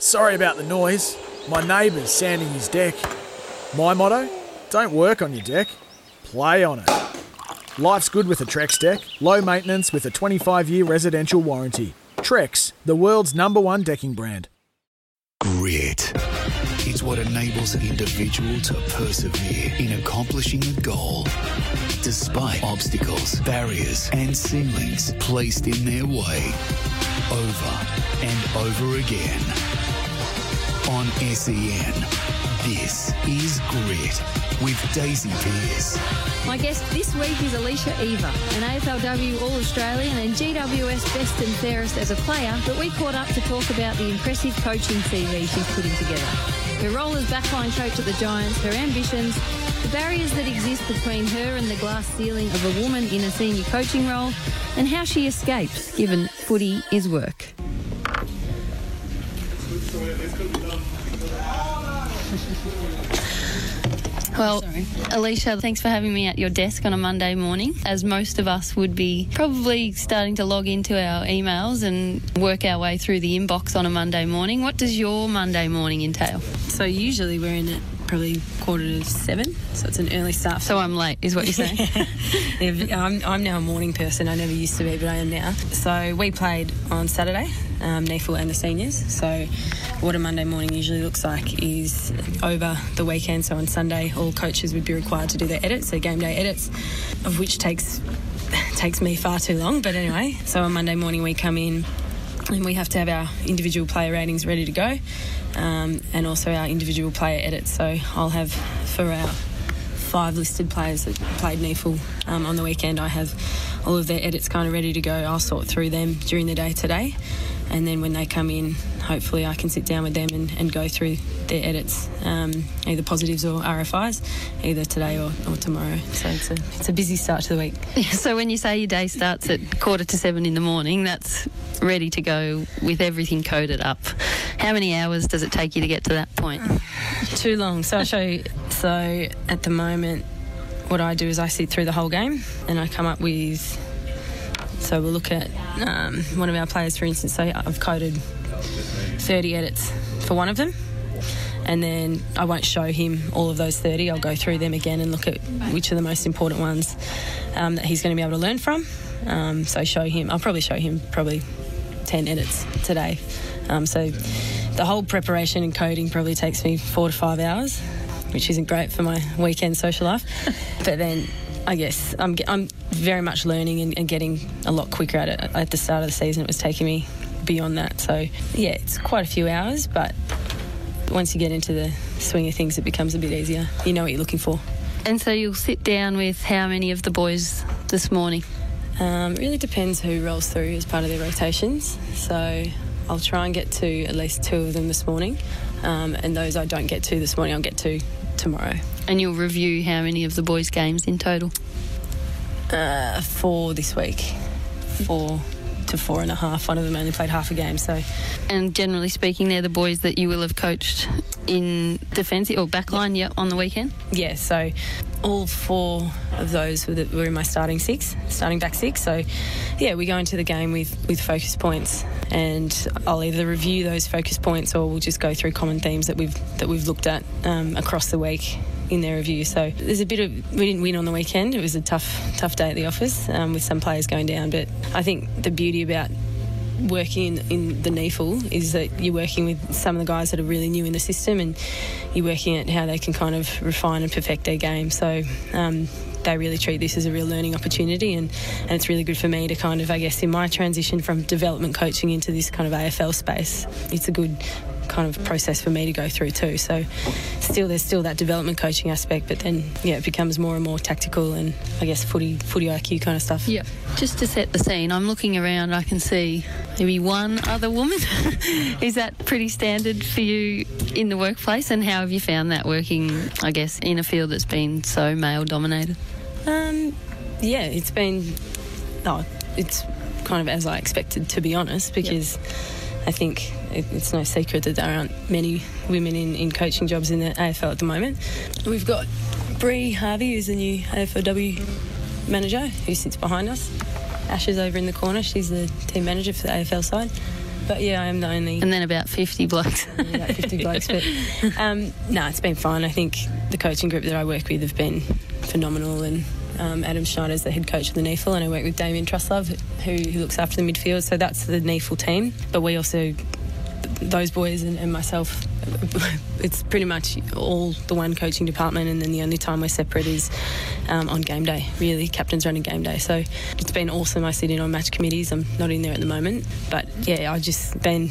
Sorry about the noise. My neighbour's sanding his deck. My motto? Don't work on your deck. Play on it. Life's good with a Trex deck. Low maintenance with a 25-year residential warranty. Trex, the world's number one decking brand. Grit. It's what enables an individual to persevere in accomplishing a goal. Despite obstacles, barriers, and ceilings placed in their way. Over and over again. On SEN, this is Grit with Daisy Pearce. My guest this week is Alicia Eva, an AFLW All Australian and GWS Best and Fairest as a player, but we caught up to talk about the impressive coaching CV she's putting together. Her role as backline coach at the Giants, her ambitions, the barriers that exist between her and the glass ceiling of a woman in a senior coaching role, and how she escapes, given footy is work. Well, Alicia, thanks for having me at your desk on a Monday morning. As most of us would be probably starting to log into our emails and work our way through the inbox on a Monday morning. What does your Monday morning entail? So usually we're in at probably quarter to seven, so it's an early start. So I'm late, is what you're saying? Yeah, I'm, I'm now a morning person. I never used to be, but I am now. So we played on Saturday, um, NEAFL and the seniors. So what a Monday morning usually looks like is over the weekend. So on Sunday, all coaches would be required to do their edits, their game day edits, of which takes takes me far too long. But anyway, so on Monday morning we come in and we have to have our individual player ratings ready to go um, and also our individual player edits. So I'll have for our five listed players that played NEAFL um, on the weekend, I have all of their edits kind of ready to go. I'll sort through them during the day today. And then when they come in, hopefully I can sit down with them and, and go through their edits, um, either positives or RFIs, either today or, or tomorrow. So it's a, it's a busy start to the week. so when you say your day starts at quarter to seven in the morning, that's ready to go with everything coded up. How many hours does it take you to get to that point? Too long. So I'll show you. So at the moment, what I do is I sit through the whole game and I come up with. So we'll look at um, one of our players, for instance. Say I've coded 30 edits for one of them, and then I won't show him all of those 30. I'll go through them again and look at which are the most important ones um, that he's going to be able to learn from. Um, so show him. I'll probably show him probably 10 edits today. Um, so the whole preparation and coding probably takes me four to five hours, which isn't great for my weekend social life. but then I guess I'm, I'm very much learning and, and getting a lot quicker at it. At the start of the season, it was taking me beyond that. So yeah, it's quite a few hours, but once you get into the swing of things, it becomes a bit easier. You know what you're looking for. And so you'll sit down with how many of the boys this morning? Um, it really depends who rolls through as part of their rotations. So I'll try and get to at least two of them this morning, um, and those I don't get to this morning, I'll get to tomorrow. And you'll review how many of the boys' games in total? Uh, four this week, four to four and a half. One of them only played half a game, so. And generally speaking, they're the boys that you will have coached in defensive or backline, yeah, on the weekend. Yeah, so all four of those were, the, were in my starting six, starting back six. So, yeah, we go into the game with with focus points, and I'll either review those focus points or we'll just go through common themes that we've that we've looked at um, across the week in their review. So there's a bit of we didn't win on the weekend. It was a tough tough day at the office um, with some players going down. But I think the beauty about working in, the NEAFL is that you're working with some of the guys that are really new in the system and you're working at how they can kind of refine and perfect their game. So um, they really treat this as a real learning opportunity and, and it's really good for me to kind of, I guess, in my transition from development coaching into this kind of AFL space, it's a good kind of process for me to go through too. So still there's still that development coaching aspect, but then yeah, it becomes more and more tactical and I guess footy footy IQ kind of stuff. Yeah. Just to set the scene, I'm looking around. I can see maybe one other woman. Is that pretty standard for you in the workplace? And how have you found that working, I guess, in a field that's been so male dominated? Um, yeah, it's been, oh, it's kind of as I expected, to be honest, because I think it's no secret that there aren't many women in, in coaching jobs in the AFL at the moment. We've got Bree Harvey, who's the new AFLW manager, who sits behind us. Ash is over in the corner. She's the team manager for the AFL side. But yeah, I am the only. And then about 50 blokes. about 50 blokes. But um, no, it's been fine. I think the coaching group that I work with have been phenomenal. And um, Adam Schneider's the head coach of the NEAFL, and I work with Damien Truslove, who, who looks after the midfield. So that's the NEAFL team. But we also, those boys and, and myself, it's pretty much all the one coaching department, and then the only time we're separate is um, on game day. Really, captain's running game day. So it's been awesome. I sit in on match committees. I'm not in there at the moment, but yeah, I've just been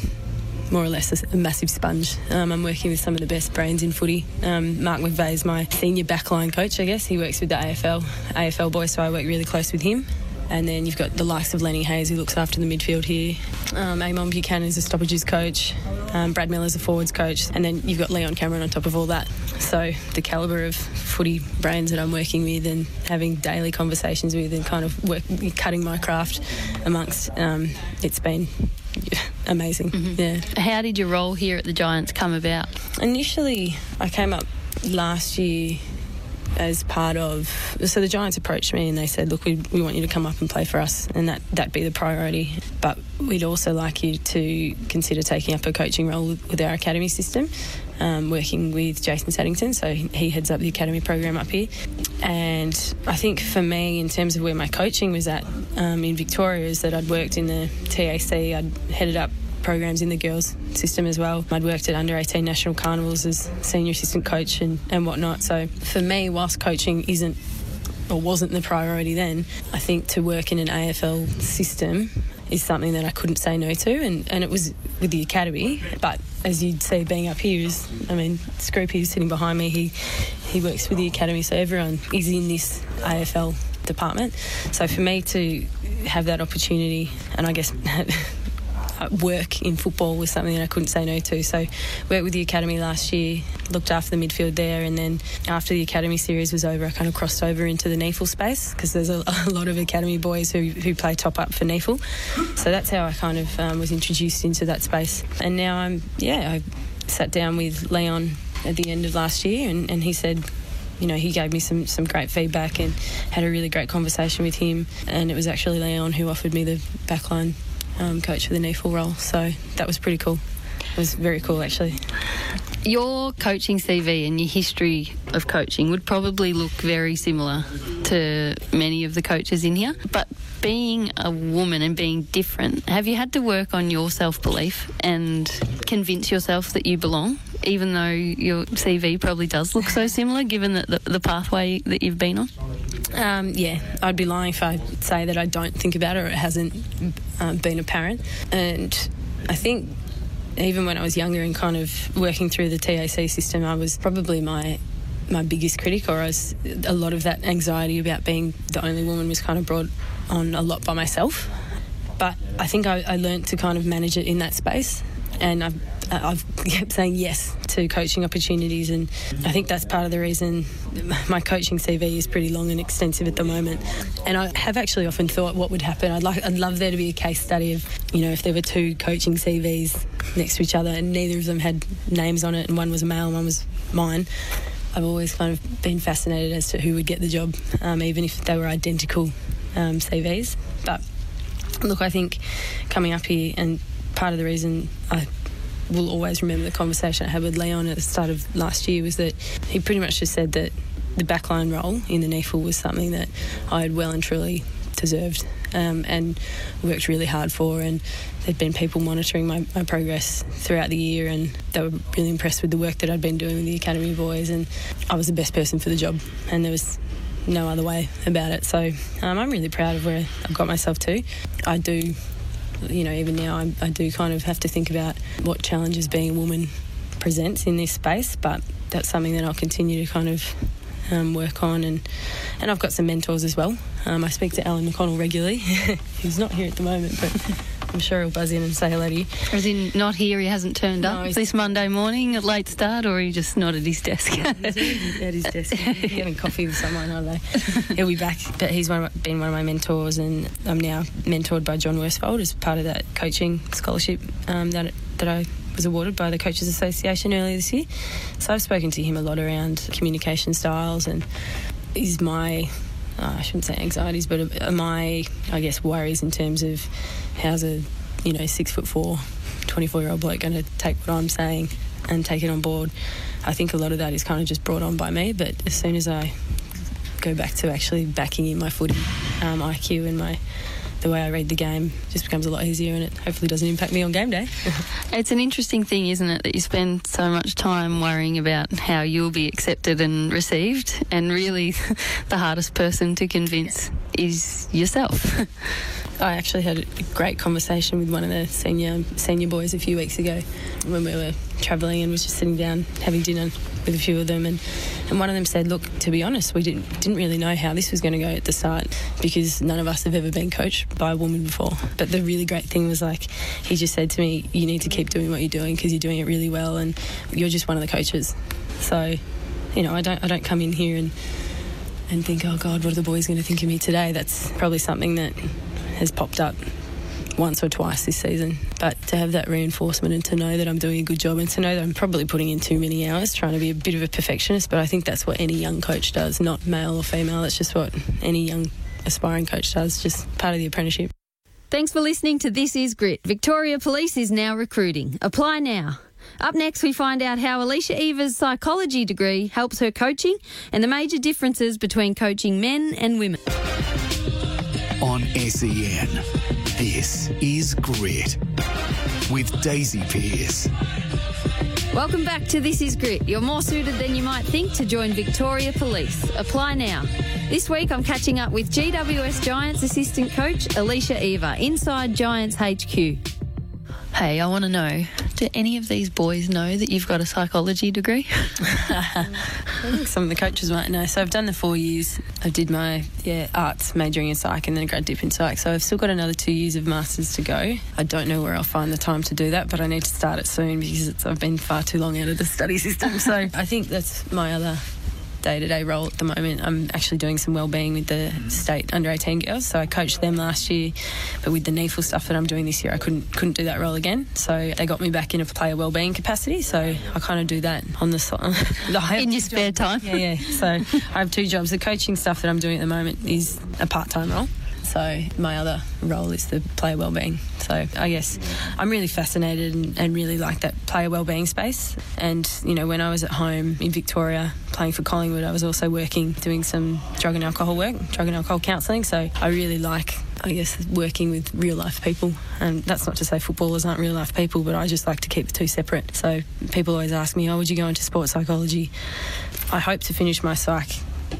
more or less a, a massive sponge. Um, I'm working with some of the best brains in footy. Um, Mark McVeigh is my senior backline coach, I guess. He works with the AFL AFL boys, so I work really close with him. And then you've got the likes of Lenny Hayes, who looks after the midfield here. Um, Amon Buchanan is a stoppages coach. Um, Brad Miller's a forwards coach. And then you've got Leon Cameron on top of all that. So the calibre of footy brains that I'm working with and having daily conversations with and kind of work, cutting my craft amongst, um, it's been amazing. Mm-hmm. Yeah. How did your role here at the Giants come about? Initially, I came up last year as part of so the Giants approached me and they said look we, we want you to come up and play for us and that that be the priority but we'd also like you to consider taking up a coaching role with our academy system um, working with Jason Saddington so he heads up the academy program up here and I think for me in terms of where my coaching was at um, in Victoria is that I'd worked in the TAC I'd headed up programs in the girls system as well. I'd worked at under 18 national carnivals as senior assistant coach and, and whatnot. So for me, whilst coaching isn't or wasn't the priority then, I think to work in an AFL system is something that I couldn't say no to, and, and it was with the academy. But as you'd see, being up here is, I mean, Scroopy is sitting behind me. He he works with the academy, so everyone is in this AFL department. So for me to have that opportunity, and I guess work in football was something that I couldn't say no to. So worked with the academy last year, looked after the midfield there, and then after the academy series was over, I kind of crossed over into the NEAFL space because there's a, a, lot of academy boys who, who play top up for NEAFL. So that's how I kind of um, was introduced into that space. And now I'm, yeah, I sat down with Leon at the end of last year, and, and he said, you know, he gave me some, some great feedback and had a really great conversation with him. And it was actually Leon who offered me the backline um, coach for the NEAFL role. So that was pretty cool. It was very cool, actually. Your coaching CV and your history of coaching would probably look very similar to many of the coaches in here. But being a woman and being different, have you had to work on your self belief and convince yourself that you belong, even though your CV probably does look so similar given the, the, the pathway that you've been on? Um, yeah, I'd be lying if I say that I don't think about it or it hasn't um, been apparent. And I think even when I was younger and kind of working through the TAC system, I was probably my my biggest critic, or I was a lot of that anxiety about being the only woman was kind of brought on a lot by myself. But I think I, I learned to kind of manage it in that space, and I've I've kept saying yes to coaching opportunities, and I think that's part of the reason my coaching CV is pretty long and extensive at the moment. And I have actually often thought what would happen. I'd like, I'd love there to be a case study of, you know, if there were two coaching CVs next to each other and neither of them had names on it, and one was a male, and one was mine. I've always kind of been fascinated as to who would get the job, um, even if they were identical um, CVs. But look, I think coming up here and part of the reason I will always remember the conversation I had with Leon at the start of last year was that he pretty much just said that the backline role in the NEAFL was something that I had well and truly deserved um, and worked really hard for and there'd been people monitoring my, my, progress throughout the year and they were really impressed with the work that I'd been doing with the academy boys and I was the best person for the job and there was no other way about it. So um, I'm really proud of where I've got myself to. I do you know, even now I, I do kind of have to think about what challenges being a woman presents in this space, but that's something that I'll continue to kind of um, work on, and and I've got some mentors as well. Um, I speak to Alan McConnell regularly, who's not here at the moment, but I'm sure he'll buzz in and say hello to you. As in, not here, he hasn't turned No, up he's- this Monday morning, a late start, or he just not at his desk? at his desk getting coffee with someone. I don't know. He'll be back. But he's one of, been one of my mentors, and I'm now mentored by John Worsfold as part of that coaching scholarship um, that that I was awarded by the Coaches Association earlier this year. So I've spoken to him a lot around communication styles, and is my uh, I shouldn't say anxieties, but uh, my I guess worries in terms of how's a you know six foot four, 24 year old bloke going to take what I'm saying and take it on board. I think a lot of that is kind of just brought on by me, but as soon as I go back to actually backing in my footy um, IQ and my the way I read the game just becomes a lot easier and it hopefully doesn't impact me on game day. It's an interesting thing, isn't it, that you spend so much time worrying about how you'll be accepted and received, and really the hardest person to convince is yourself. I actually had a great conversation with one of the senior senior boys a few weeks ago when we were travelling and was just sitting down having dinner with a few of them and, and one of them said, Look, to be honest, we didn't didn't really know how this was going to go at the start because none of us have ever been coached by a woman before. But the really great thing was like he just said to me, You need to keep doing what you're doing because you're doing it really well and you're just one of the coaches. So, you know, I don't I don't come in here and and think, oh God, what are the boys going to think of me today? That's probably something that has popped up once or twice this season. But to have that reinforcement and to know that I'm doing a good job and to know that I'm probably putting in too many hours trying to be a bit of a perfectionist, but I think that's what any young coach does, not male or female. It's just what any young aspiring coach does, just part of the apprenticeship. Thanks for listening to This Is Grit. Victoria Police is now recruiting. Apply now. Up next, we find out how Alicia Eva's psychology degree helps her coaching and the major differences between coaching men and women. on SEN. This is Grit with Daisy Pearce. Welcome back to This Is Grit. You're more suited than you might think to join Victoria Police. Apply now. This week, I'm catching up with GWS Giants assistant coach Alicia Eva inside Giants HQ. Hey, I want to know do any of these boys know that you've got a psychology degree? I think some of the coaches might know. So I've done the four years. I did my yeah arts majoring in psych and then a grad dip in psych. So I've still got another two years of masters to go. I don't know where I'll find the time to do that, but I need to start it soon because it's, I've been far too long out of the study system. So I think that's my other day-to-day role at the moment. I'm actually doing some well-being with the mm-hmm. state under 18 girls. So I coached them last year, but with the NEAFL stuff that I'm doing this year, I couldn't couldn't do that role again. So they got me back in a player well-being capacity. So I kind of do that on the side. In your spare time? Yeah, yeah. So I have two jobs. The coaching stuff that I'm doing at the moment is a part-time role. So my other role is the player wellbeing. So I guess I'm really fascinated and, and really like that player wellbeing space. And you know, when I was at home in Victoria playing for Collingwood, I was also working doing some drug and alcohol work, drug and alcohol counselling. So I really like. I guess working with real life people, and that's not to say footballers aren't real life people, but I just like to keep the two separate. So people always ask me, "Oh, would you go into sports psychology?" I hope to finish my psych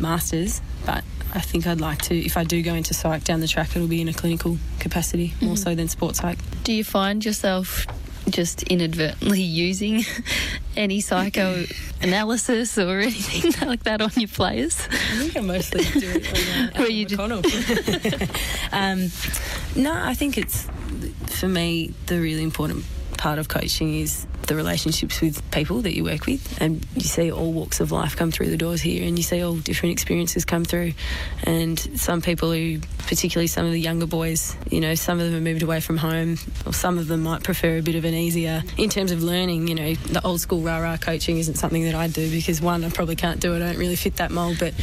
masters, but I think I'd like to, if I do go into psych down the track, it'll be in a clinical capacity more so than sports psych. Do you find yourself just inadvertently using any psychoanalysis or anything like that on your players? I think I mostly do it on Where you just- um, no, I think it's for me the really important part of coaching is the relationships with people that you work with and you see all walks of life come through the doors here and you see all different experiences come through. And some people who particularly some of the younger boys you know some of them have moved away from home or some of them might prefer a bit of an easier in terms of learning you know the old school rah rah coaching isn't something that I do because one I probably can't do it I don't really fit that mold but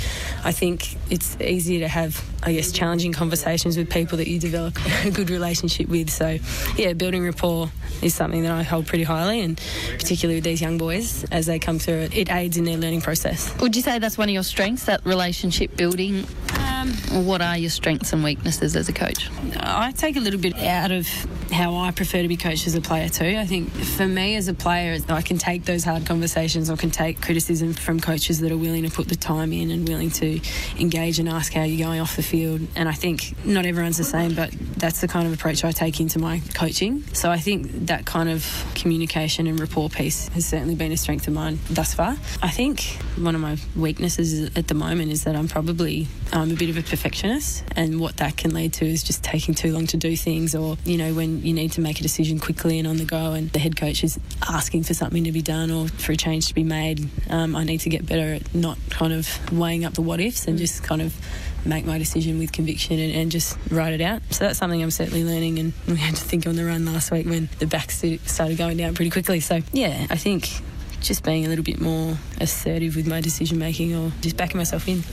I think it's easier to have I guess challenging conversations with people that you develop a good relationship with. So yeah building rapport is something that I hold pretty highly and particularly with these young boys as they come through it it aids in their learning process Would you say that's one of your strengths, that relationship building? um, what are your strengths and weaknesses as a coach? I take a little bit out of how I prefer to be coached as a player too. I think for me as a player, I can take those hard conversations or can take criticism from coaches that are willing to put the time in and willing to engage and ask how you're going off the field. And I think not everyone's the same, but that's the kind of approach I take into my coaching. So I think that kind of communication and rapport piece has certainly been a strength of mine thus far. I think one of my weaknesses at the moment is that I'm probably um, a bit of a perfectionist, and what that can lead to is just taking too long to do things, or you know, when you need to make a decision quickly and on the go, and the head coach is asking for something to be done or for a change to be made, um, I need to get better at not kind of weighing up the what ifs and just kind of make my decision with conviction and, and, just write it out. So that's something I'm certainly learning, and we had to think on the run last week when the back started going down pretty quickly. So yeah, I think just being a little bit more assertive with my decision making or just backing myself in.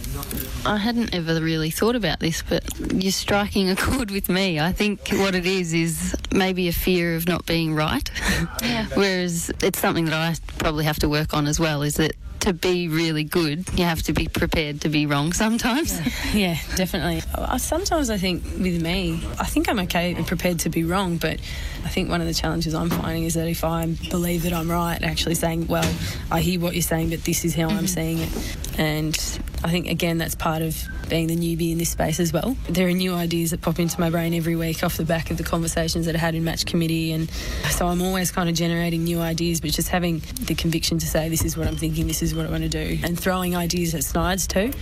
I hadn't ever really thought about this, but you're striking a chord with me. I think what it is is maybe a fear of not being right. Yeah. Whereas it's something that I probably have to work on as well is that to be really good, you have to be prepared to be wrong sometimes. Yeah, yeah definitely. Sometimes I think with me, I think I'm okay and prepared to be wrong, but I think one of the challenges I'm finding is that if I believe that I'm right, actually saying, well, I hear what you're saying, but this is how mm-hmm. I'm seeing it. And I think, again, that's part of being the newbie in this space as well. There are new ideas that pop into my brain every week off the back of the conversations that I had in match committee. And so I'm always kind of generating new ideas, but just having the conviction to say, this is what I'm thinking, this is what I want to do, and throwing ideas at Snides too.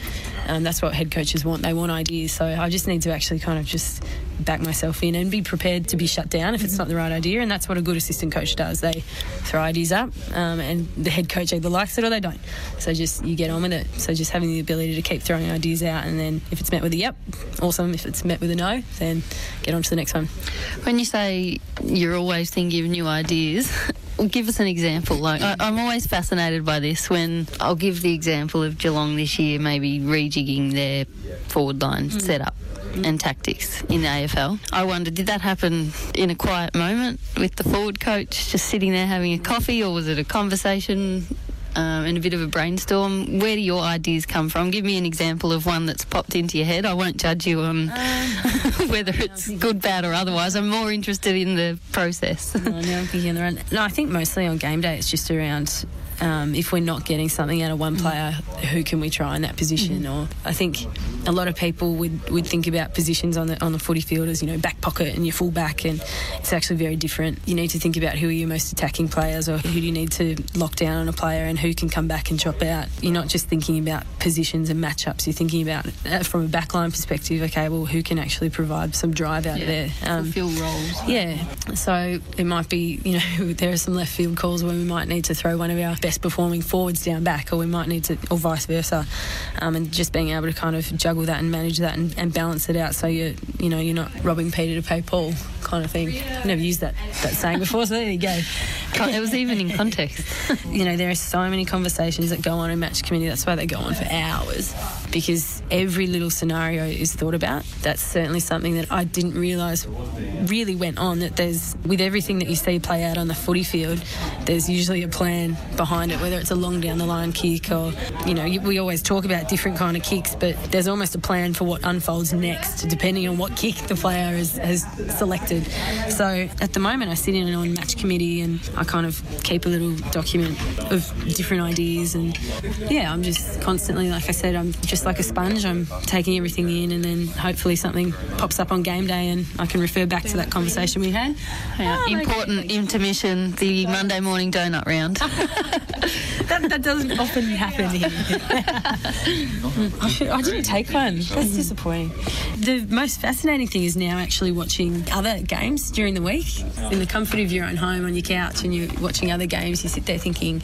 Um, that's what head coaches want. They want ideas. So I just need to actually kind of just back myself in and be prepared to be shut down if it's not the right idea. And that's what a good assistant coach does. They throw ideas up, um, and the head coach either likes it or they don't. So just you get on with it. So just having the ability to keep throwing ideas out, and then if it's met with a yep, awesome. If it's met with a no, then get on to the next one. When you say you're always thinking of new ideas, give us an example. Like I, am always fascinated by this. When I'll give the example of Geelong this year, maybe rejigging their forward line mm. setup and tactics in the AFL. I wonder, did that happen in a quiet moment with the forward coach just sitting there having a coffee, or was it a conversation um, and a bit of a brainstorm. Where do your ideas come from? Give me an example of one that's popped into your head. I won't judge you on um, whether it's good, bad, or otherwise. I'm more interested in the process. no, the run. No, I think mostly on game day it's just around um, if we're not getting something out of one player, who can we try in that position? Mm-hmm. Or I think a lot of people would, would think about positions on the on the footy field as you know back pocket and your full back, and it's actually very different. You need to think about who are your most attacking players, or who do you need to lock down on a player, and who can come back and drop out. You're not just thinking about positions and matchups. You're thinking about uh, from a backline perspective. Okay, well, who can actually provide some drive out yeah, there? Um, fulfill roles. Yeah. So it might be you know there are some left field calls where we might need to throw one of our best best performing forwards down back, or we might need to, or vice versa, um, and just being able to kind of juggle that and manage that and, and balance it out, so you you know you're not robbing Peter to pay Paul kind of thing. I've never used that that saying before, so there you go. It was even in context. you know, there are so many conversations that go on in match committee. That's why they go on for hours because every little scenario is thought about. That's certainly something that I didn't realise really went on. That there's with everything that you see play out on the footy field, there's usually a plan behind it, whether it's a long down the line kick or you know we always talk about different kind of kicks, but there's almost a plan for what unfolds next depending on what kick the player has, has selected. So at the moment, I sit in on match committee and I kind of keep a little document of different ideas and yeah, I'm just constantly, like I said, I'm just just like a sponge. I'm taking everything in, and then hopefully something pops up on game day, and I can refer back to that conversation we had. Yeah, oh, important okay. intermission, the Monday morning donut round. that, that, doesn't often happen here. I, should, I didn't take one. That's disappointing. The most fascinating thing is now actually watching other games during the week in the comfort of your own home on your couch, and you're watching other games. You sit there thinking,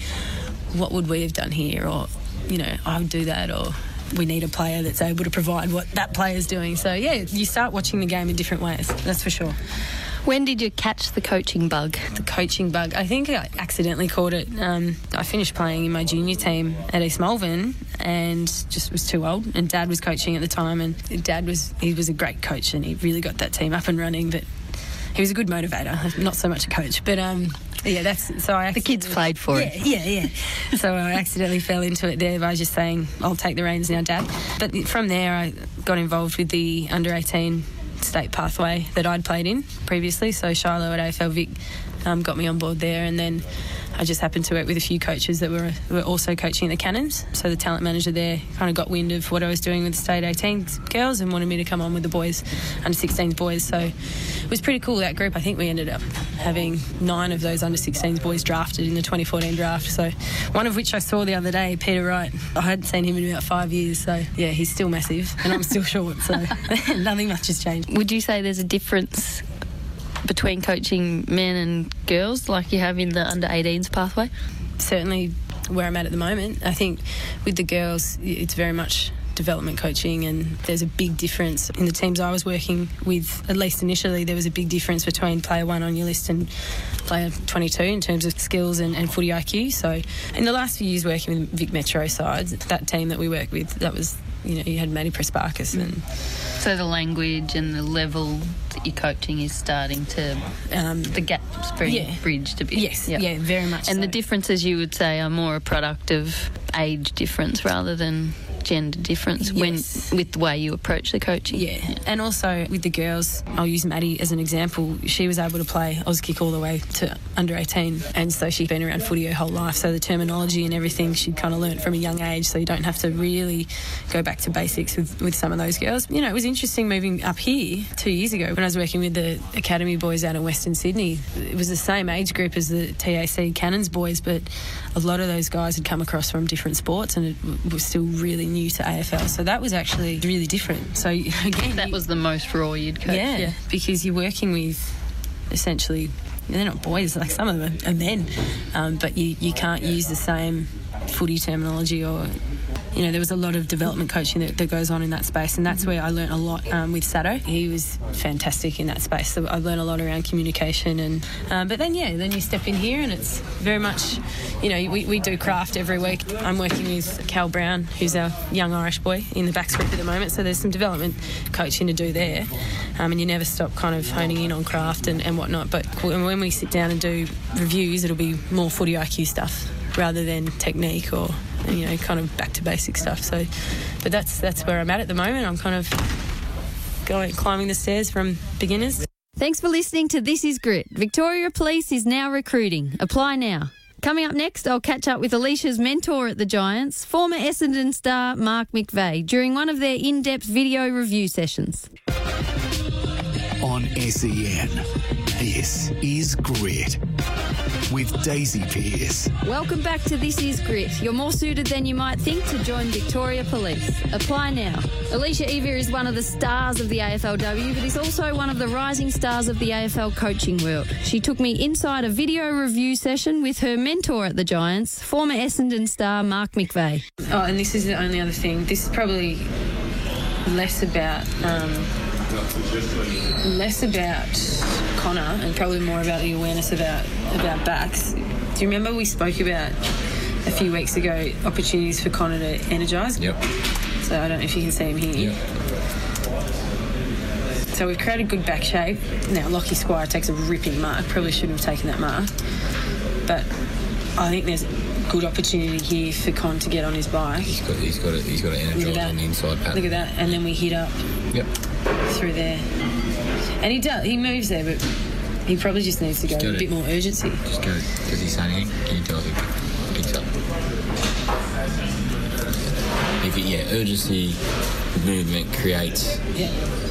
what would we have done here, or you know, I would do that, or we need a player that's able to provide what that player's doing. So, yeah, you start watching the game in different ways, that's for sure. When did you catch the coaching bug? The coaching bug. I think I accidentally caught it. Um, I finished playing in my junior team at East Malvern and just was too old. And Dad was coaching at the time, and Dad was he was a great coach, and he really got that team up and running. But he was a good motivator, not so much a coach. But um, yeah, that's so. I the kids played for yeah, it. Yeah, yeah. so I accidentally fell into it there by just saying, "I'll take the reins now, Dad." But from there, I got involved with the under eighteen state pathway that I'd played in previously. So Shiloh at AFL Vic um, got me on board there, and then I just happened to work with a few coaches that were, were also coaching the Cannons. So the talent manager there kind of got wind of what I was doing with the state 18 girls and wanted me to come on with the boys, under 16s boys. So it was pretty cool, that group. I think we ended up having nine of those under 16s boys drafted in the 2014 draft. So one of which I saw the other day, Peter Wright. I hadn't seen him in about five years. So yeah, he's still massive and I'm still short. So nothing much has changed. Would you say there's a difference between coaching men and girls like you have in the under 18s pathway? Certainly where I'm at at the moment. I think with the girls, it's very much development coaching, and there's a big difference in the teams I was working with. At least initially, there was a big difference between player one on your list and player 22 in terms of skills and, and footy IQ. So, in the last few years working with Vic Metro sides, that team that we worked with, that was you know you had Maddie Prespakis and. So the language and the level that you're coaching is starting to um, the gaps being yeah. bridged a bit. Yes, yep. yeah, very much. And so. the differences you would say are more a product of age difference rather than gender difference yes. when with the way you approach the coaching. Yeah. yeah. and also with the girls, I'll use Maddie as an example. She was able to play Auskick all the way to under 18, and so she's been around footy her whole life. So the terminology and everything she'd kind of learnt from a young age. So you don't have to really go back to basics with, with some of those girls. You know, it was interesting moving up here two years ago when I was working with the academy boys out in Western Sydney. It was the same age group as the TAC Cannons boys, but a lot of those guys had come across from different sports and it was still really new to AFL. So that was actually really different. So again, that you, was the most raw you'd coach. Yeah, yeah, because you're working with essentially they're not boys like some of them are men, um, but you you can't use the same footy terminology or you know, there was a lot of development coaching that, that goes on in that space, and that's where I learned a lot um, with Sato. He was fantastic in that space. So I learned a lot around communication, and um, but then yeah, then you step in here, and it's very much, you know, we, we do craft every week. I'm working with Cal Brown, who's our young Irish boy in the back script at the moment, so there's some development coaching to do there, um, and you never stop kind of honing in on craft and, and whatnot. But when we sit down and do reviews, it'll be more footy IQ stuff rather than technique or you know kind of back to basic stuff. So, but that's that's where I'm at at the moment. I'm kind of going climbing the stairs from beginners. Thanks for listening to This Is Grit. Victoria Police is now recruiting. Apply now. Coming up next, I'll catch up with Alicia's mentor at the Giants, former Essendon star Mark McVeigh, during one of their in depth video review sessions. On SEN, this is Grit with Daisy Pearce. Welcome back to This Is Grit. You're more suited than you might think to join Victoria Police. Apply now. Alicia Eva is one of the stars of the AFLW, but is also one of the rising stars of the AFL coaching world. She took me inside a video review session with her mentor at the Giants, former Essendon star Mark McVeigh. Oh, and this is the only other thing. This is probably less about. Um, less about Connor and probably more about the awareness about about backs. Do you remember we spoke about a few weeks ago opportunities for Connor to energise? Yep. So I don't know if you can see him here. Yep. So we've created good back shape. Now Lockie Squire takes a ripping mark. Probably shouldn't have taken that mark, but I think there's good opportunity here for Con to get on his bike. He's got, he's got, a, he's got an energize on the inside pattern. Look at that, and then we hit up. Yep. Through there, and he does. He moves there, but he probably just needs to go, with a bit more urgency. Just go. Does he say anything? Can you tell if he picks up? If he, yeah, urgency, movement creates. Yeah.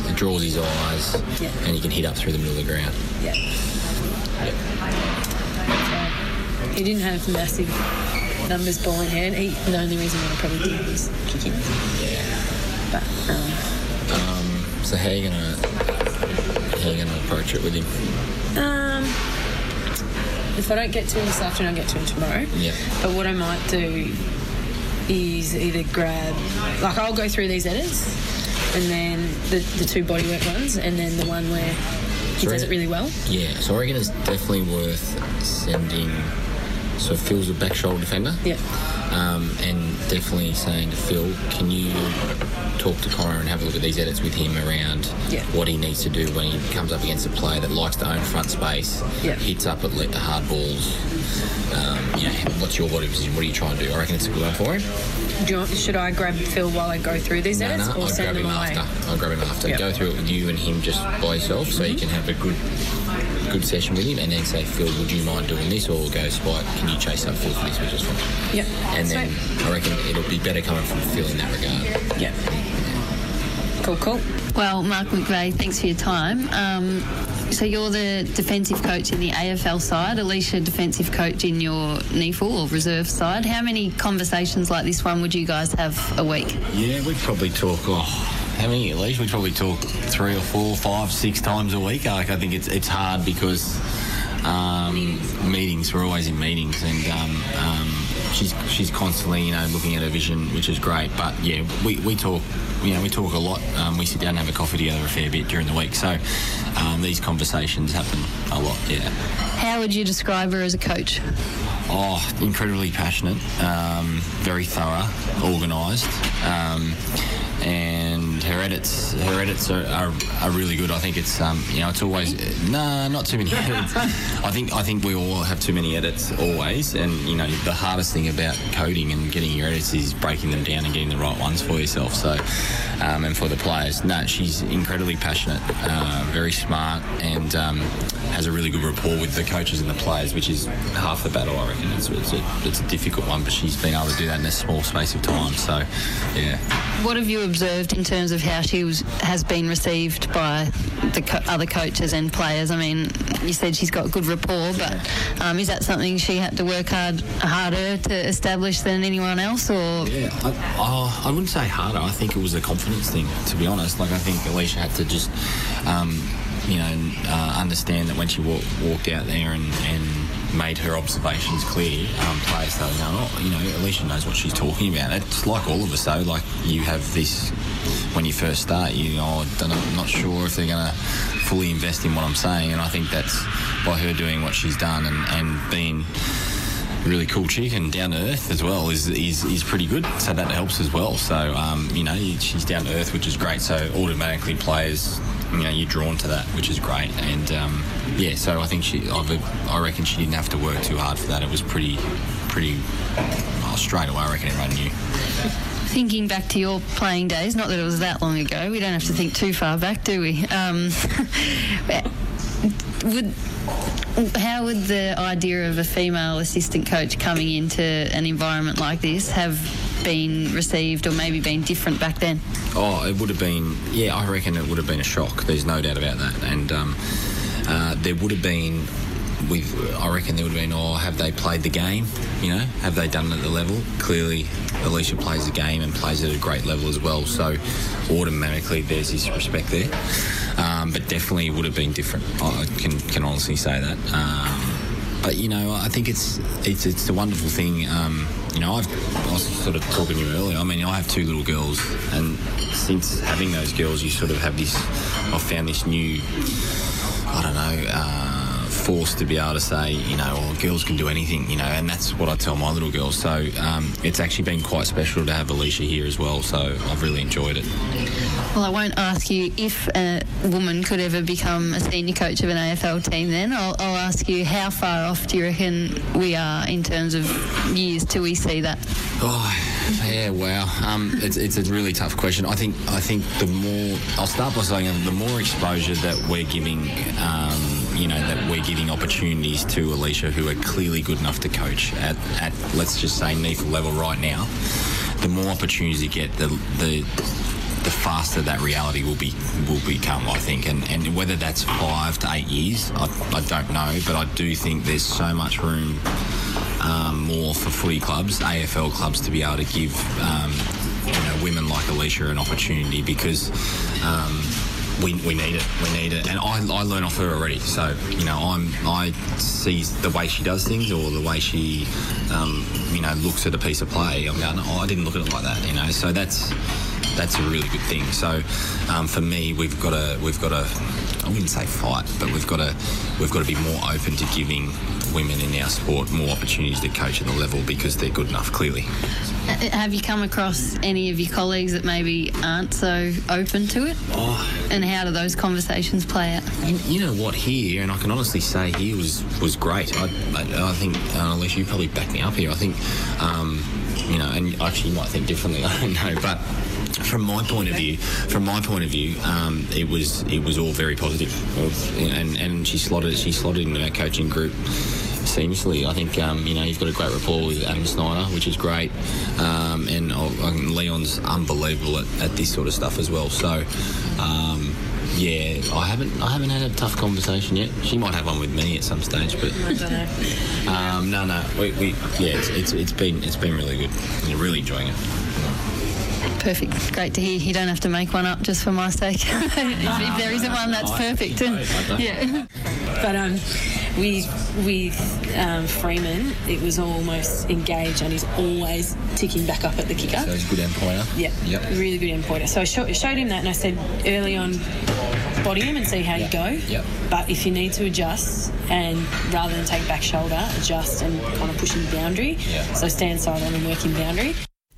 It draws his eyes, yeah. and he can hit up through the middle of the ground. Yeah. He didn't have massive numbers ball in hand. He, the only reason why I probably did was kicking. Yeah. But um, so how are you gonna how you gonna approach it with him? Um, if I don't get to him this afternoon, I'll get to him tomorrow. Yeah. But what I might do is either grab, like I'll go through these edits, and then the the two bodywork ones, and then the one where he does it really well. Yeah. So I reckon it's definitely worth sending so Phil's a back shoulder defender. Yeah. Um, and definitely saying to Phil, can you talk to Connor and have a look at these edits with him around yeah. what he needs to do when he comes up against a player that likes to own front space, yeah. hits up at the hard balls. Um, you know, what's your body position? What are you trying to do? I reckon it's a good one for him. Do want, should I grab Phil while I go through these no, edits, no, or I'll send grab them him away? after. I'll grab him after. Yep. Go through it with you and him just by yourself, so mm-hmm. you can have a good good session with him, and then say, Phil, would you mind doing this? Or go, Spike, can you chase up Phil for this? Which is fine. Yep. And then Sweet. I reckon it'll be better coming from Phil in that regard. Yeah. Cool, cool. Well, Mark McVeigh, thanks for your time. Um, so you're the defensive coach in the AFL side, Alicia, defensive coach in your NEAFL or reserve side. How many conversations like this one would you guys have a week? Yeah, we'd probably talk, oh, how many at least? We probably talk three or four, five, six times a week. Like I think it's it's hard because um, meetings. We're always in meetings, and um, um, she's she's constantly you know looking at her vision, which is great. But yeah, we, we talk. You know, we talk a lot. Um, we sit down and have a coffee together a fair bit during the week. So um, these conversations happen a lot. Yeah. How would you describe her as a coach? Oh, incredibly passionate, um, very thorough, organised, um, and her edits, her edits are, are, are, really good. I think it's, um, you know, it's always nah, not too many edits. I think I think we all have too many edits always, and you know, the hardest thing about coding and getting your edits is breaking them down and getting the right ones for yourself. So, um, and for the players, no, she's incredibly passionate, uh, very smart, and um, has a really good rapport with the coaches and the players, which is half the battle, I reckon. It's, it's, a, it's a difficult one, but she's been able to do that in a small space of time. So, yeah. What have you observed in terms of how she was, has been received by the co- other coaches and players? I mean, you said she's got good rapport, but um, is that something she had to work hard harder to establish than anyone else, or? Yeah, I, I wouldn't say harder. I think it was a confidence thing, to be honest. Like I think Alicia had to just. Um, you know, uh, understand that when she walk, walked out there and, and made her observations clear, um, players started going, oh, you know, Alicia knows what she's talking about. It's like all of us, though. Like you have this when you first start, you know, oh, I'm not sure if they're going to fully invest in what I'm saying, and I think that's by her doing what she's done and, and being really cool chick and down to earth as well is, is, is pretty good. So that helps as well. So, um, you know, she's down to earth, which is great. So automatically players you know you're drawn to that, which is great. And um, yeah, so I think she, I reckon she didn't have to work too hard for that. It was pretty, pretty well, straight away. I reckon everyone knew. Thinking back to your playing days, not that it was that long ago. We don't have to think too far back, do we? Um, would how would the idea of a female assistant coach coming into an environment like this have been received or maybe been different back then? Oh, it would have been, yeah, I reckon it would have been a shock. There's no doubt about that. And um, uh, there would have been with I reckon there would have been, oh, have they played the game? You know, have they done it at the level? Clearly, Alicia plays the game and plays at a great level as well. So automatically, there's this respect there. Um, but definitely would have been different. I can can honestly say that. Um, but you know, I think it's it's it's a wonderful thing. Um, you know, I've, I was sort of talking to you earlier. I mean, I have two little girls, and since having those girls, you sort of have this. I've found this new. I don't know. Uh, forced to be able to say, you know, well, girls can do anything, you know, and that's what I tell my little girls. So um, it's actually been quite special to have Alicia here as well. So I've really enjoyed it. Well, I won't ask you if a woman could ever become a senior coach of an AFL team. Then I'll, I'll ask you, how far off do you reckon we are in terms of years till we see that? Oh, yeah, wow. Um, it's, it's a really tough question. I think I think the more I'll start by saying the more exposure that we're giving. Um, you know, that we're giving opportunities to Alicia who are clearly good enough to coach at, at let's just say, NEAFL level right now, the more opportunities you get, the, the the faster that reality will be will become, I think. And, and whether that's five to eight years, I, I don't know, but I do think there's so much room um, more for footy clubs, AFL clubs, to be able to give um, you know women like Alicia an opportunity because. Um, we, we need it. We need it. And I, I learn off her already. So, you know, I'm I see the way she does things or the way she, um, you know, looks at a piece of play. I'm going, oh, I didn't look at it like that, you know. So that's that's a really good thing. So um, for me, we've got to we've got to I wouldn't say fight, but we've got to we've got to be more open to giving women in our sport more opportunities to coach at the level because they're good enough. Clearly. Uh, have you come across any of your colleagues that maybe aren't so open to it? Oh. And how do those conversations play out? You, you, know what? Here, and I can honestly say, here was was great. I, I, I think, uh, unless you probably back me up here, I think, um, you know, and actually you might think differently. I don't know, but from my point of view, from my point of view, um, it was it was all very positive, and and she slotted she slotted into our coaching group seamlessly. I think um, you know you've got a great rapport with Adam Schneider, which is great, um, and uh, Leon's unbelievable at, at, this sort of stuff as well. So. Um, yeah, I haven't. I haven't had a tough conversation yet. She might have one with me at some stage, but um, no, no. We, we yeah, it's, it's, it's been it's been really good. You're really enjoying it. Perfect. Great to hear. You don't have to make one up just for my sake. if, if, there isn't one, that's perfect. yeah. But um, with with um, Freeman, it was almost engaged, and he's always ticking back up at the kicker. So he's a good end pointer. Yeah, Yep. really good end pointer. So I showed, showed him that, and I said early on, body him and see how you go. Yep. But if you need to adjust, and rather than take back shoulder, adjust and kind of push in boundary. Yeah. So stand side on and work in boundary.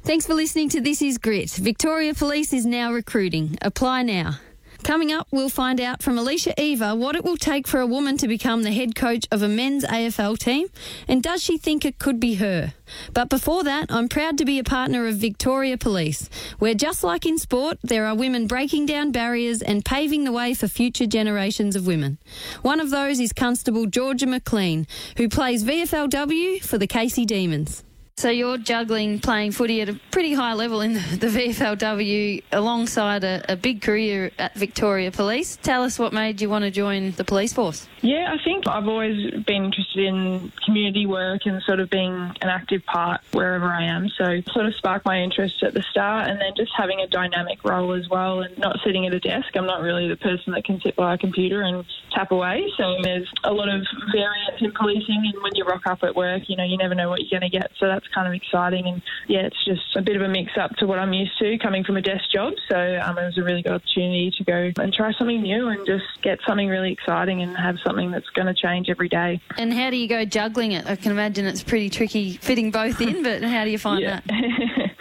Thanks for listening to This Is Grit. Victoria Police is now recruiting. Apply now. Coming up, we'll find out from Alicia Eva what it will take for a woman to become the head coach of a men's AFL team, and does she think it could be her? But before that, I'm proud to be a partner of Victoria Police, where just like in sport, there are women breaking down barriers and paving the way for future generations of women. One of those is Constable Georgia McLean, who plays VFLW for the Casey Demons. So you're juggling playing footy at a pretty high level in the, VFLW alongside a, a big career at Victoria Police. Tell us what made you want to join the police force. Yeah, I think I've always been interested in community work and sort of being an active part wherever I am. So sort of sparked my interest at the start and then just having a dynamic role as well and not sitting at a desk. I'm not really the person that can sit by a computer and tap away. So there's a lot of variance in policing and when you rock up at work, you know, you never know what you're going to get. So that's kind of exciting and yeah, it's just a bit of a mix up to what I'm used to coming from a desk job. So um, it was a really good opportunity to go and try something new and just get something really exciting and have something that's going to change every day. And how do you go juggling it? I can imagine it's pretty tricky fitting both in, but how do you find Yeah. that?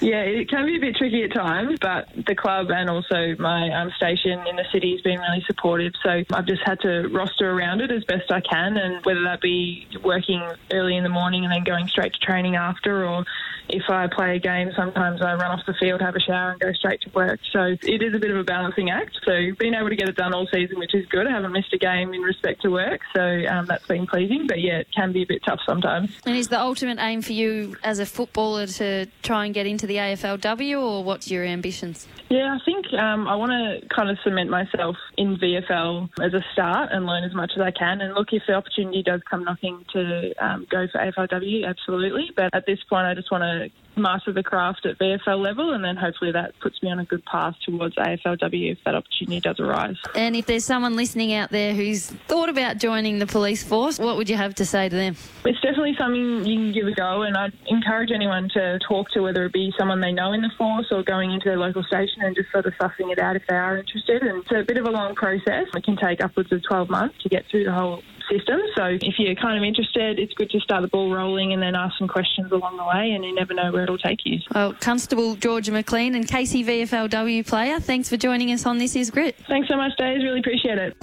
yeah, it can be a bit tricky at times, but the club and also my um, station in the city has been really supportive. So I've just had to roster around it as best I can, and whether that be working early in the morning and then going straight to training after, or if I play a game, sometimes I run off the field, have a shower, and go straight to work. So it is a bit of a balancing act. So being able to get it done all season, which is good. I haven't missed a game in respect to work, so um, that's been pleasing. But yeah, it can be a bit tough sometimes. and is the ultimate aim for you as a footballer to try and get into the AFLW, or what's your ambitions? Yeah, I think um, I want to kind of cement myself in VFL as a start and learn as much as I can. And look, if the opportunity does come knocking to um, go for AFLW, absolutely. But at this point, I just want to master the craft at VFL level, and then hopefully that puts me on a good path towards AFLW if that opportunity does arise. And if there's someone listening out there who's thought about joining the police force, what would you have to say to them? It's definitely something you can give a go, and I'd encourage anyone to talk to, whether it be someone they know in the force or going into their local station and just sort of sussing it out if they are interested. And it's a bit of a long process. It can take upwards of 12 months to get through the whole system. So if you're kind of interested, it's good to start the ball rolling and then ask some questions along the way, and you never know where it'll take you. Well, Constable Georgia McLean and Casey VFLW player, thanks for joining us on This Is Grit. Thanks so much, Days. Really appreciate it.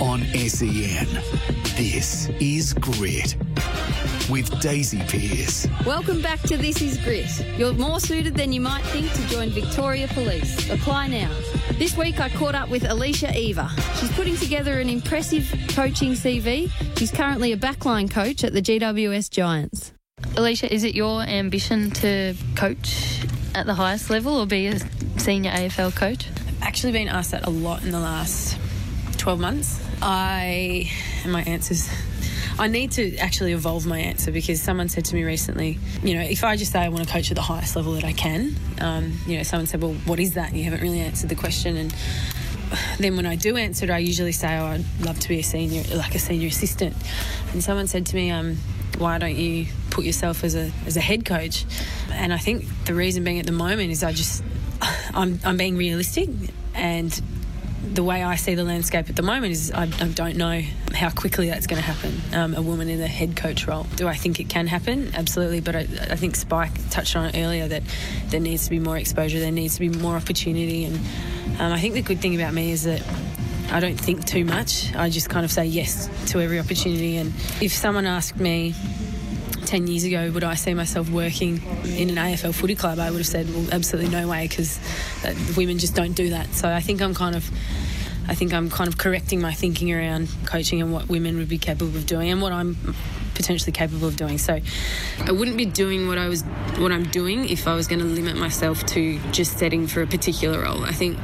On SEN, this is Grit with Daisy Pearce. Welcome back to This Is Grit. You're more suited than you might think to join Victoria Police. Apply now. This week I caught up with Alicia Eva. She's putting together an impressive coaching CV. She's currently a backline coach at the GWS Giants. Alicia, is it your ambition to coach at the highest level or be a senior AFL coach? I've actually been asked that a lot in the last 12 months. I, and my answers, I need to actually evolve my answer because someone said to me recently, you know, if I just say I want to coach at the highest level that I can, um, you know, someone said, well, what is that? And you haven't really answered the question. And then when I do answer it, I usually say, oh, I'd love to be a senior, like a senior assistant. And someone said to me, um, why don't you put yourself as a as a head coach? And I think the reason being at the moment is I just I'm I'm being realistic and the way I see the landscape at the moment is I, I don't know how quickly that's going to happen. Um, a woman in a head coach role. Do I think it can happen? Absolutely. But I, I think Spike touched on it earlier that there needs to be more exposure, there needs to be more opportunity. And um, I think the good thing about me is that I don't think too much. I just kind of say yes to every opportunity. And if someone asked me 10 years ago, would I see myself working in an AFL footy club? I would have said, well, absolutely no way, because uh, women just don't do that. So I think I'm kind of. I think I'm kind of correcting my thinking around coaching and what women would be capable of doing and what I'm potentially capable of doing. So I wouldn't be doing what I was what I'm doing if I was going to limit myself to just setting for a particular role. I think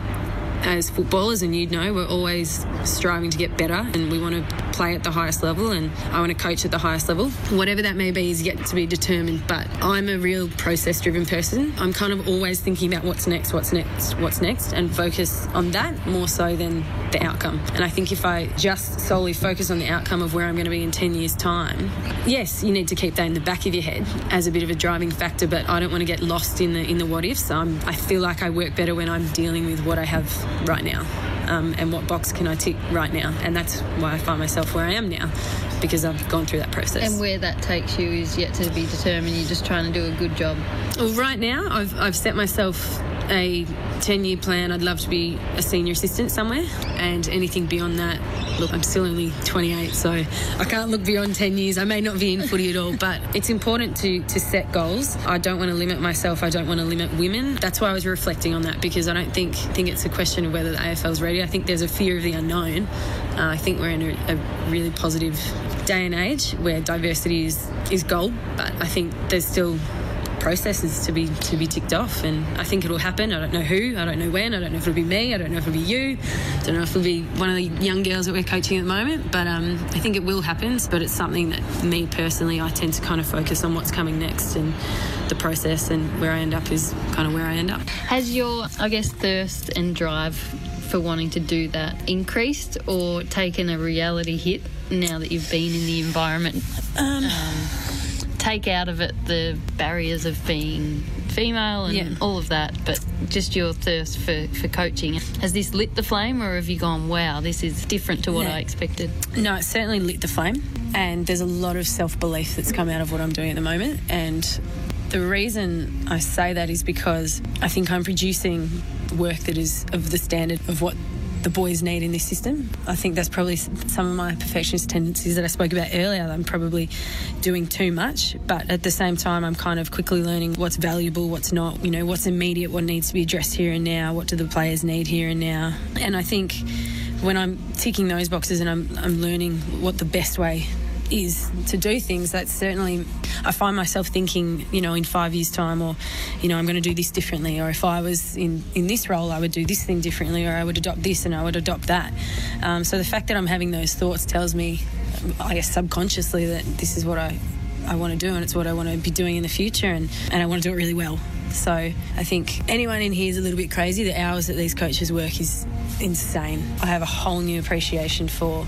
as footballers, and you know, we're always striving to get better and we want to play at the highest level and I want to coach at the highest level. Whatever that may be is yet to be determined, but I'm a real process driven person. I'm kind of always thinking about what's next, what's next, what's next, and focus on that more so than the outcome. And I think if I just solely focus on the outcome of where I'm going to be in 10 years' time, yes, you need to keep that in the back of your head as a bit of a driving factor, but I don't want to get lost in the in the what ifs. I'm, I feel like I work better when I'm dealing with what I have right now. Um, and what box can I tick right now? And that's why I find myself where I am now because I've gone through that process. And where that takes you is yet to be determined. You're just trying to do a good job. Well, right now, I've, I've set myself a 10 year plan. I'd love to be a senior assistant somewhere, and anything beyond that, look, I'm still only 28, so I can't look beyond 10 years. I may not be in footy at all, but it's important to, to set goals. I don't want to limit myself, I don't want to limit women. That's why I was reflecting on that because I don't think, think it's a question of whether the AFL's ready. I think there's a fear of the unknown. Uh, I think we're in a, a really positive day and age where diversity is, is gold, but I think there's still processes to be to be ticked off and I think it'll happen. I don't know who, I don't know when, I don't know if it'll be me, I don't know if it'll be you, I don't know if it'll be one of the young girls that we're coaching at the moment, but um, I think it will happen. But it's something that me personally I tend to kind of focus on what's coming next and the process and where I end up is kind of where I end up. Has your I guess thirst and drive for wanting to do that increased or taken a reality hit now that you've been in the environment? Um, um, take out of it the barriers of being female and Yeah. all of that, but just your thirst for, for coaching. Has this lit the flame or have you gone, wow, this is different to what. I expected? No, it certainly lit the flame, and there's a lot of self belief that's come out of what I'm doing at the moment. And the reason I say that is because I think I'm producing work that is of the standard of what the boys need in this system. I think that's probably some of my perfectionist tendencies that I spoke about earlier. I'm probably doing too much, but at the same time, I'm kind of quickly learning what's valuable, what's not, you know, what's immediate, what needs to be addressed here and now, what do the players need here and now. And I think when I'm ticking those boxes and I'm, I'm learning what the best way is to do things, that's certainly, I find myself thinking, you know, in five years' time, or, you know, I'm going to do this differently, or if I was in, in this role, I would do this thing differently, or I would adopt this and I would adopt that. Um, so the fact that I'm having those thoughts tells me, I guess subconsciously, that this is what I, I want to do and it's what I want to be doing in the future, and, and I want to do it really well. So I think anyone in here is a little bit crazy. The hours that these coaches work is insane. I have a whole new appreciation for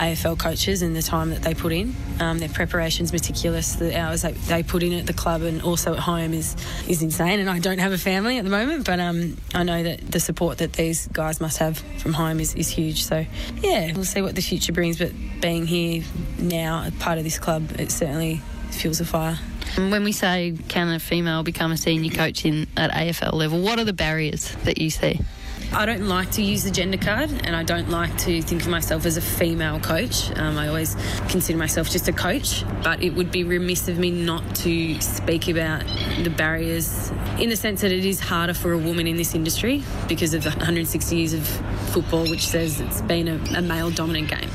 AFL coaches and the time that they put in. Um, their preparation's meticulous. The hours they, they put in at the club and also at home is is insane. And I don't have a family at the moment, but um, I know that the support that these guys must have from home is, is huge. So yeah, we'll see what the future brings. But being here now, part of this club, it certainly fuels a fire. When we say can a female become a senior coach in at AFL level, what are the barriers that you see? I don't like to use the gender card and I don't like to think of myself as a female coach. Um, I always consider myself just a coach, but it would be remiss of me not to speak about the barriers in the sense that it is harder for a woman in this industry because of the 160 years of football, which says it's been a, a male dominant game.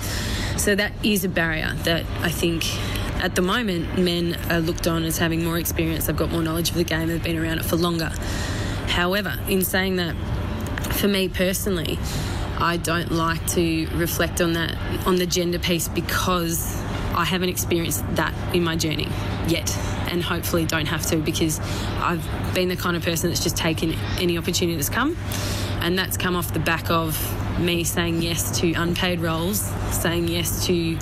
So that is a barrier that I think at the moment men are looked on as having more experience, they've got more knowledge of the game, they've been around it for longer. However, in saying that, for me personally, I don't like to reflect on that, on the gender piece, because I haven't experienced that in my journey yet, and hopefully don't have to, because I've been the kind of person that's just taken any opportunity that's come, and that's come off the back of me saying yes to unpaid roles, saying yes to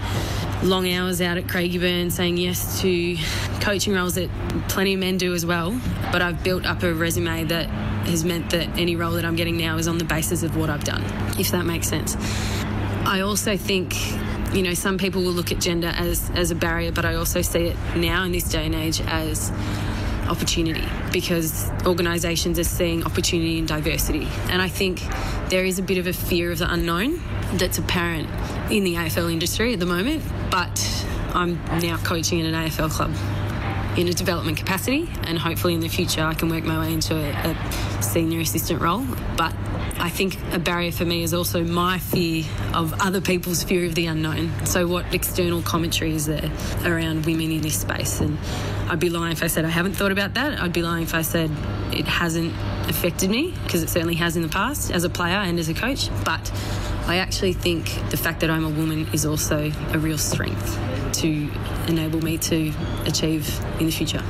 long hours out at Craigieburn, saying yes to coaching roles that plenty of men do as well. But I've built up a resume that has meant that any role that I'm getting now is on the basis of what I've done, if that makes sense. I also think, you know, some people will look at gender as, as a barrier, but I also see it now in this day and age as opportunity because organisations are seeing opportunity and diversity. And I think there is a bit of a fear of the unknown that's apparent in the AFL industry at the moment, but I'm now coaching in an AFL club. In a development capacity, and hopefully in the future I can work my way into a, a senior assistant role. But I think a barrier for me is also my fear of other people's fear of the unknown. So, what external commentary is there around women in this space? And I'd be lying if I said I haven't thought about that. I'd be lying if I said it hasn't affected me, because it certainly has in the past as a player and as a coach. But I actually think the fact that I'm a woman is also a real strength to enable me to achieve in the future.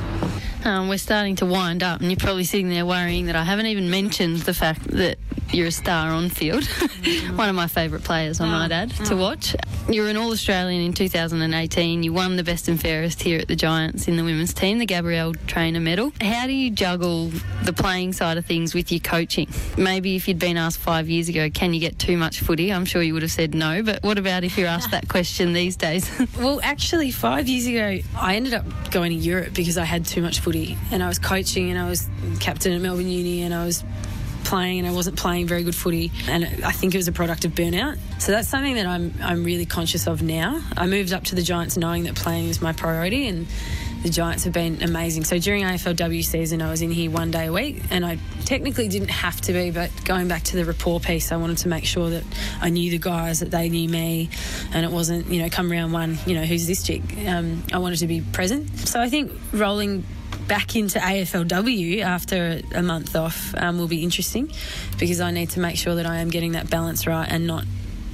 Um, we're starting to wind up, and you're probably sitting there worrying that I haven't even mentioned the fact that you're a star on field. One of my favourite players, I might ah, add, to ah. watch. You were an All Australian in 2018. You won the best and fairest here at the Giants in the women's team, the Gabrielle Trainor Medal. How do you juggle the playing side of things with your coaching? Maybe if you'd been asked five years ago, can you get too much footy? I'm sure you would have said no. But what about if you're asked that question these days? well, actually, five years ago, I ended up going to Europe because I had too much footy, and I was coaching, and I was captain at Melbourne Uni, and I was playing and I wasn't playing very good footy and I think it was a product of burnout. So that's something that I'm I'm really conscious of now. I moved up to the Giants knowing that playing was my priority and the Giants have been amazing. So during AFLW season, I was in here one day a week, and I technically didn't have to be, but going back to the rapport piece, I wanted to make sure that I knew the guys, that they knew me, and it wasn't, you know, come round one, you know, who's this chick? Um, I wanted to be present. So I think rolling back into AFLW after a month off um, will be interesting because I need to make sure that I am getting that balance right and not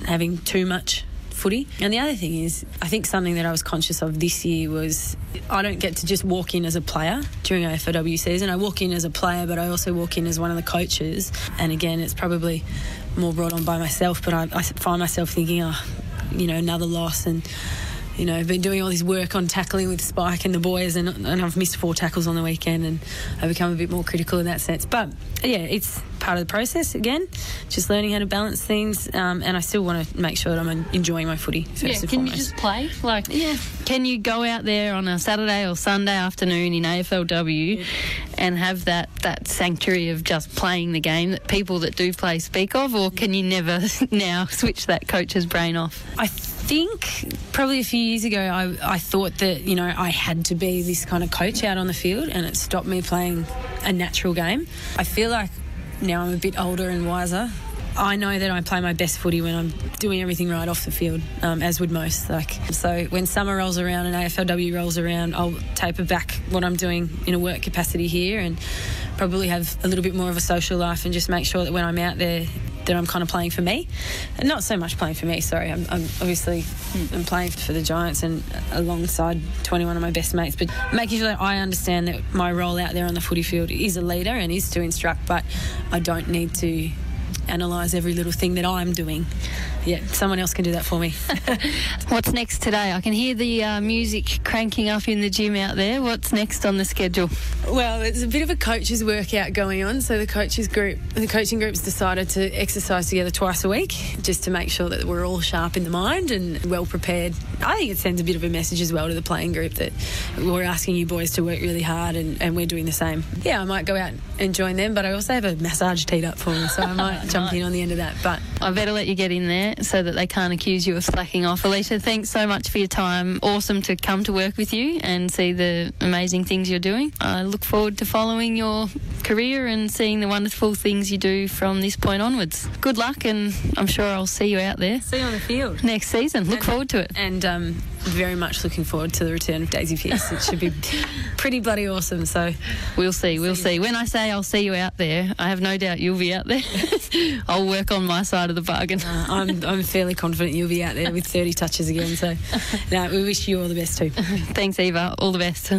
having too much footy. And the other thing is, I think something that I was conscious of this year was I don't get to just walk in as a player during AFLW season. I walk in as a player, but I also walk in as one of the coaches. And again, it's probably more brought on by myself, but I, I find myself thinking, oh, you know, another loss and you know, I've been doing all this work on tackling with Spike and the boys, and, and I've missed four tackles on the weekend, and I've become a bit more critical in that sense. But yeah, it's part of the process again, just learning how to balance things, um, and I still want to make sure that I'm enjoying my footy. First yeah, and can foremost. you just play? Like, yeah, can you go out there on a Saturday or Sunday afternoon in AFLW yeah. and have that that sanctuary of just playing the game that people that do play speak of, or can you never now switch that coach's brain off? I think probably a few years ago, I, I thought that, you know, I had to be this kind of coach out on the field and it stopped me playing a natural game. I feel like now I'm a bit older and wiser. I know that I play my best footy when I'm doing everything right off the field, um, as would most. Like so, when summer rolls around and AFLW rolls around, I'll taper back what I'm doing in a work capacity here, and probably have a little bit more of a social life, and just make sure that when I'm out there, that I'm kind of playing for me, and not so much playing for me. Sorry, I'm, I'm obviously I'm playing for the Giants and alongside 21 of my best mates, but making sure that I understand that my role out there on the footy field is a leader and is to instruct, but I don't need to analyse every little thing that I'm doing. Yeah, someone else can do that for me. What's next today? I can hear the uh, music cranking up in the gym out there. What's next on the schedule? Well, it's a bit of a coaches workout going on. So the coaches group, the coaching group's decided to exercise together twice a week, just to make sure that we're all sharp in the mind and well prepared. I think it sends a bit of a message as well to the playing group that we're asking you boys to work really hard and, and we're doing the same. Yeah, I might go out and join them, but I also have a massage teed up for me, so I might in on the end of that. But I better let you get in there so that they can't accuse you of slacking off. Alicia, thanks so much for your time. Awesome to come to work with you and see the amazing things you're doing. I look forward to following your career and seeing the wonderful things you do from this point onwards. Good luck, and I'm sure I'll see you out there. See you on the field next season. Look and, forward to it. And um, very much looking forward to the return of Daisy Pearce. It should be pretty bloody awesome. So we'll see. We'll see. see. When I say I'll see you out there, I have no doubt you'll be out there. I'll work on my side of the bargain. Uh, I'm, I'm fairly confident you'll be out there with 30 touches again. So, no, we wish you all the best too. Thanks, Eva. All the best.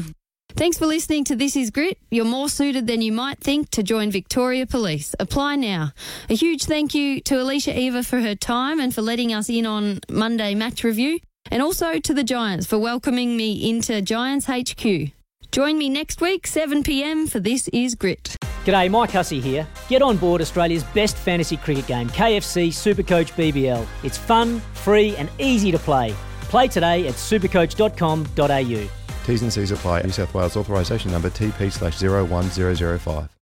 Thanks for listening to This Is Grit. You're more suited than you might think to join Victoria Police. Apply now. A huge thank you to Alicia Eva for her time and for letting us in on Monday match review, and also to the Giants for welcoming me into Giants HQ. Join me next week, 7 pm, for This Is Grit. G'day, Mike Hussey here. Get on board Australia's best fantasy cricket game, KFC Supercoach BBL. It's fun, free, and easy to play. Play today at supercoach.com.au. T's and C's apply. New South Wales authorisation number TP slash 01005.